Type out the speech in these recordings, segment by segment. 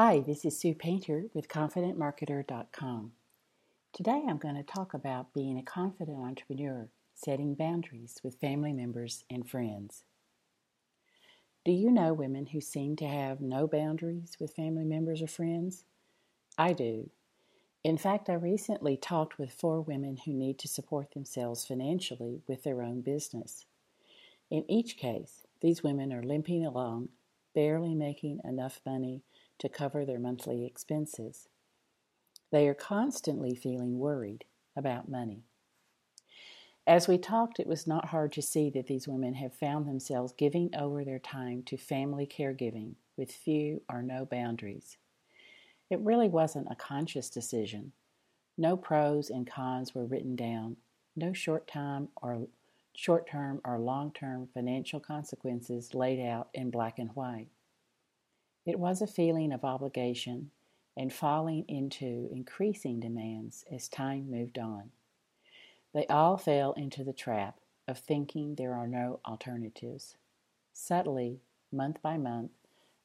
Hi, this is Sue Painter with ConfidentMarketer.com. Today I'm going to talk about being a confident entrepreneur, setting boundaries with family members and friends. Do you know women who seem to have no boundaries with family members or friends? I do. In fact, I recently talked with four women who need to support themselves financially with their own business. In each case, these women are limping along, barely making enough money to cover their monthly expenses. They are constantly feeling worried about money. As we talked, it was not hard to see that these women have found themselves giving over their time to family caregiving with few or no boundaries. It really wasn't a conscious decision. No pros and cons were written down, no short time or short-term or long-term financial consequences laid out in black and white. It was a feeling of obligation and falling into increasing demands as time moved on. They all fell into the trap of thinking there are no alternatives. Subtly, month by month,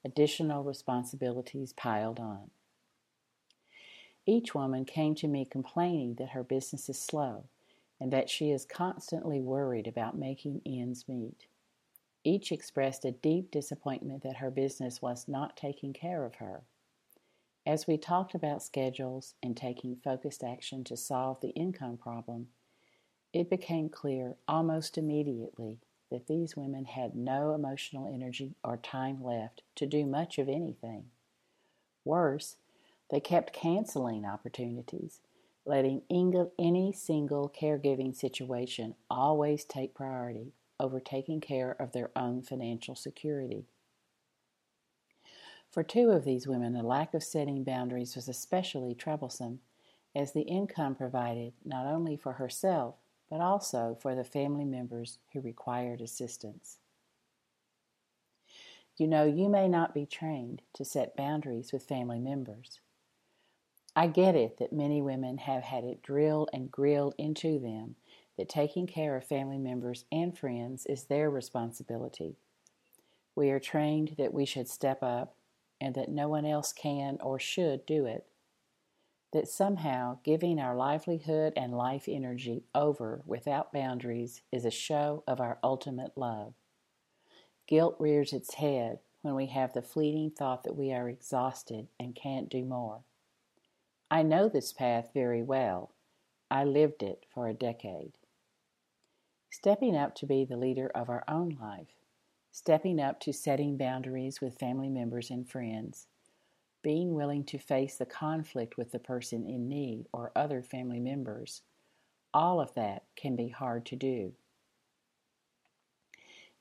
additional responsibilities piled on. Each woman came to me complaining that her business is slow and that she is constantly worried about making ends meet. Each expressed a deep disappointment that her business was not taking care of her. As we talked about schedules and taking focused action to solve the income problem, it became clear almost immediately that these women had no emotional energy or time left to do much of anything. Worse, they kept canceling opportunities, letting any single caregiving situation always take priority over taking care of their own financial security. For two of these women, the lack of setting boundaries was especially troublesome, as the income provided not only for herself, but also for the family members who required assistance. You know, you may not be trained to set boundaries with family members. I get it that many women have had it drilled and grilled into them that taking care of family members and friends is their responsibility. We are trained that we should step up and that no one else can or should do it. That somehow giving our livelihood and life energy over without boundaries is a show of our ultimate love. Guilt rears its head when we have the fleeting thought that we are exhausted and can't do more. I know this path very well. I lived it for a decade. Stepping up to be the leader of our own life, stepping up to setting boundaries with family members and friends, being willing to face the conflict with the person in need or other family members, all of that can be hard to do.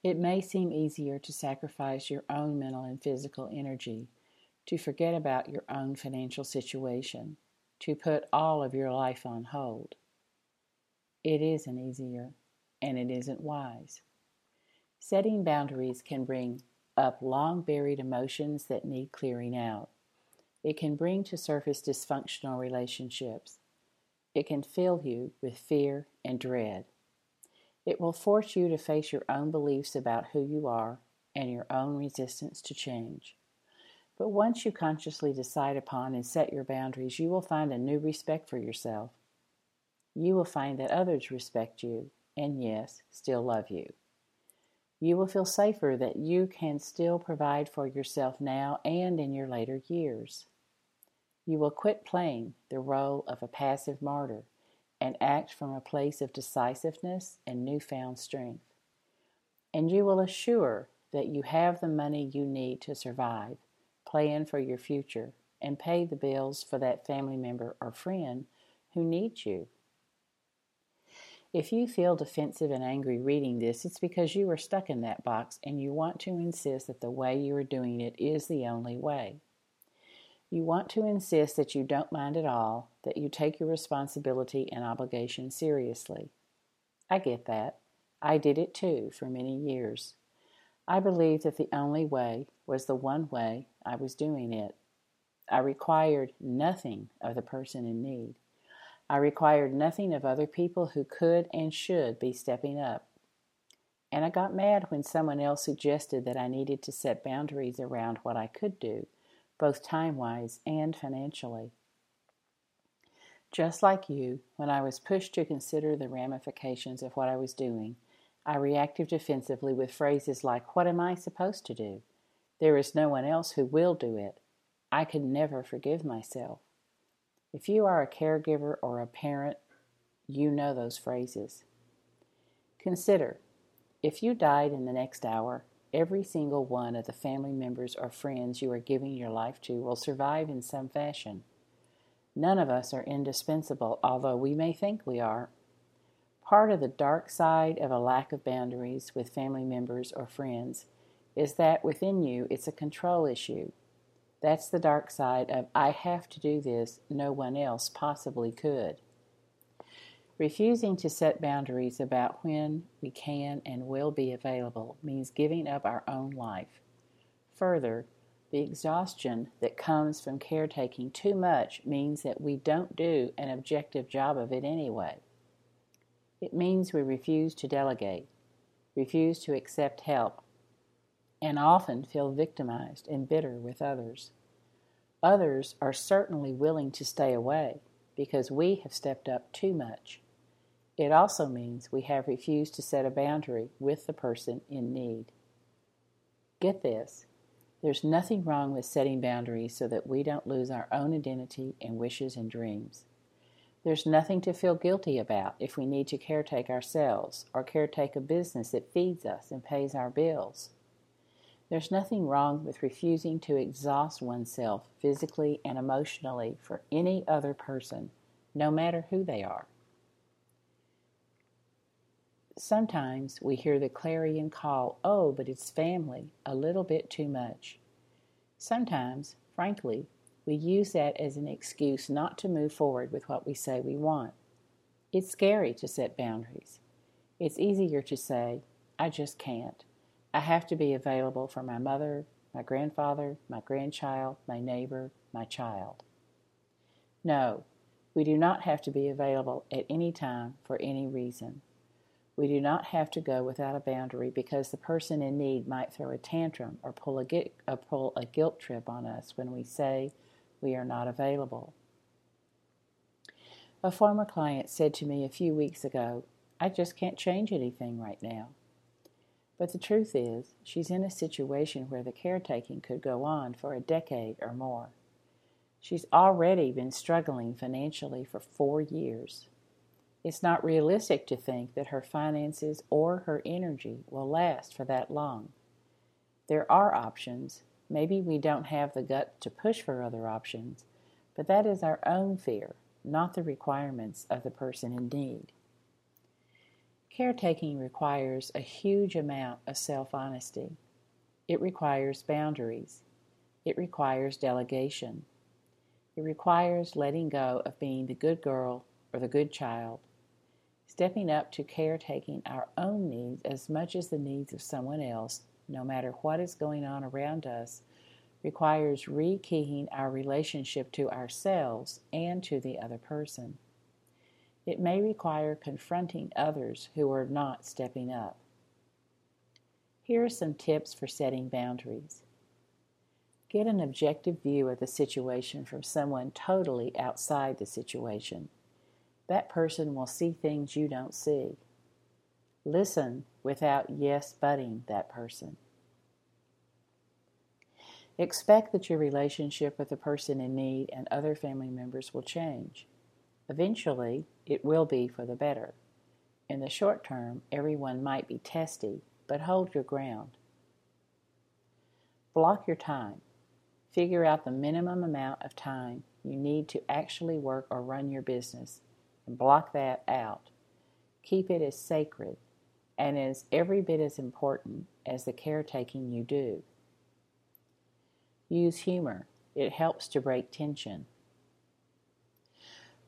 It may seem easier to sacrifice your own mental and physical energy, to forget about your own financial situation, to put all of your life on hold. It isn't easier and it isn't wise. Setting boundaries can bring up long buried emotions that need clearing out. It can bring to surface dysfunctional relationships. It can fill you with fear and dread. It will force you to face your own beliefs about who you are and your own resistance to change. But once you consciously decide upon and set your boundaries, you will find a new respect for yourself. You will find that others respect you and yes, still love you. You will feel safer that you can still provide for yourself now and in your later years. You will quit playing the role of a passive martyr and act from a place of decisiveness and newfound strength. And you will assure that you have the money you need to survive, plan for your future, and pay the bills for that family member or friend who needs you. If you feel defensive and angry reading this, it's because you are stuck in that box and you want to insist that the way you are doing it is the only way. You want to insist that you don't mind at all, that you take your responsibility and obligation seriously. I get that. I did it too for many years. I believed that the only way was the one way I was doing it. I required nothing of the person in need. I required nothing of other people who could and should be stepping up. And I got mad when someone else suggested that I needed to set boundaries around what I could do, both time wise and financially. Just like you, when I was pushed to consider the ramifications of what I was doing, I reacted defensively with phrases like, What am I supposed to do? There is no one else who will do it. I could never forgive myself. If you are a caregiver or a parent, you know those phrases. Consider if you died in the next hour, every single one of the family members or friends you are giving your life to will survive in some fashion. None of us are indispensable, although we may think we are. Part of the dark side of a lack of boundaries with family members or friends is that within you it's a control issue. That's the dark side of I have to do this, no one else possibly could. Refusing to set boundaries about when we can and will be available means giving up our own life. Further, the exhaustion that comes from caretaking too much means that we don't do an objective job of it anyway. It means we refuse to delegate, refuse to accept help, and often feel victimized and bitter with others. Others are certainly willing to stay away because we have stepped up too much. It also means we have refused to set a boundary with the person in need. Get this there's nothing wrong with setting boundaries so that we don't lose our own identity and wishes and dreams. There's nothing to feel guilty about if we need to caretake ourselves or caretake a business that feeds us and pays our bills. There's nothing wrong with refusing to exhaust oneself physically and emotionally for any other person, no matter who they are. Sometimes we hear the clarion call, oh, but it's family, a little bit too much. Sometimes, frankly, we use that as an excuse not to move forward with what we say we want. It's scary to set boundaries. It's easier to say, I just can't. I have to be available for my mother, my grandfather, my grandchild, my neighbor, my child. No, we do not have to be available at any time for any reason. We do not have to go without a boundary because the person in need might throw a tantrum or pull a, gu- uh, pull a guilt trip on us when we say we are not available. A former client said to me a few weeks ago, I just can't change anything right now. But the truth is, she's in a situation where the caretaking could go on for a decade or more. She's already been struggling financially for four years. It's not realistic to think that her finances or her energy will last for that long. There are options. Maybe we don't have the gut to push for other options, but that is our own fear, not the requirements of the person in need. Caretaking requires a huge amount of self honesty. It requires boundaries. It requires delegation. It requires letting go of being the good girl or the good child stepping up to caretaking our own needs as much as the needs of someone else, no matter what is going on around us, requires rekeying our relationship to ourselves and to the other person. It may require confronting others who are not stepping up. Here are some tips for setting boundaries. Get an objective view of the situation from someone totally outside the situation that person will see things you don't see. Listen without yes butting that person. Expect that your relationship with the person in need and other family members will change. Eventually, it will be for the better. In the short term, everyone might be testy, but hold your ground. Block your time. Figure out the minimum amount of time you need to actually work or run your business and block that out. Keep it as sacred and as every bit as important as the caretaking you do. Use humor, it helps to break tension.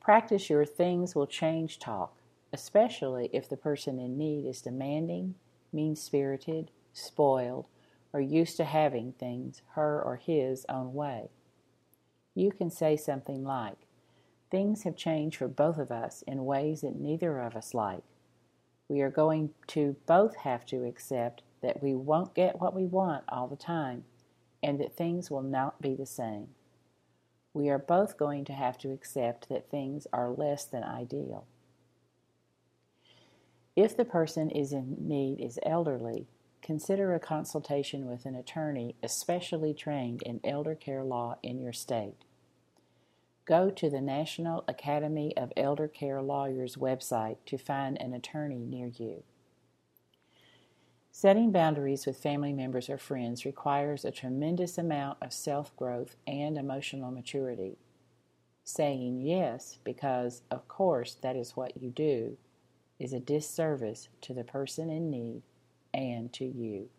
Practice your things will change talk, especially if the person in need is demanding, mean spirited, spoiled, or used to having things her or his own way. You can say something like, Things have changed for both of us in ways that neither of us like. We are going to both have to accept that we won't get what we want all the time, and that things will not be the same. We are both going to have to accept that things are less than ideal. If the person is in need is elderly, consider a consultation with an attorney especially trained in elder care law in your state. Go to the National Academy of Elder Care Lawyers website to find an attorney near you. Setting boundaries with family members or friends requires a tremendous amount of self growth and emotional maturity. Saying yes, because of course that is what you do, is a disservice to the person in need and to you.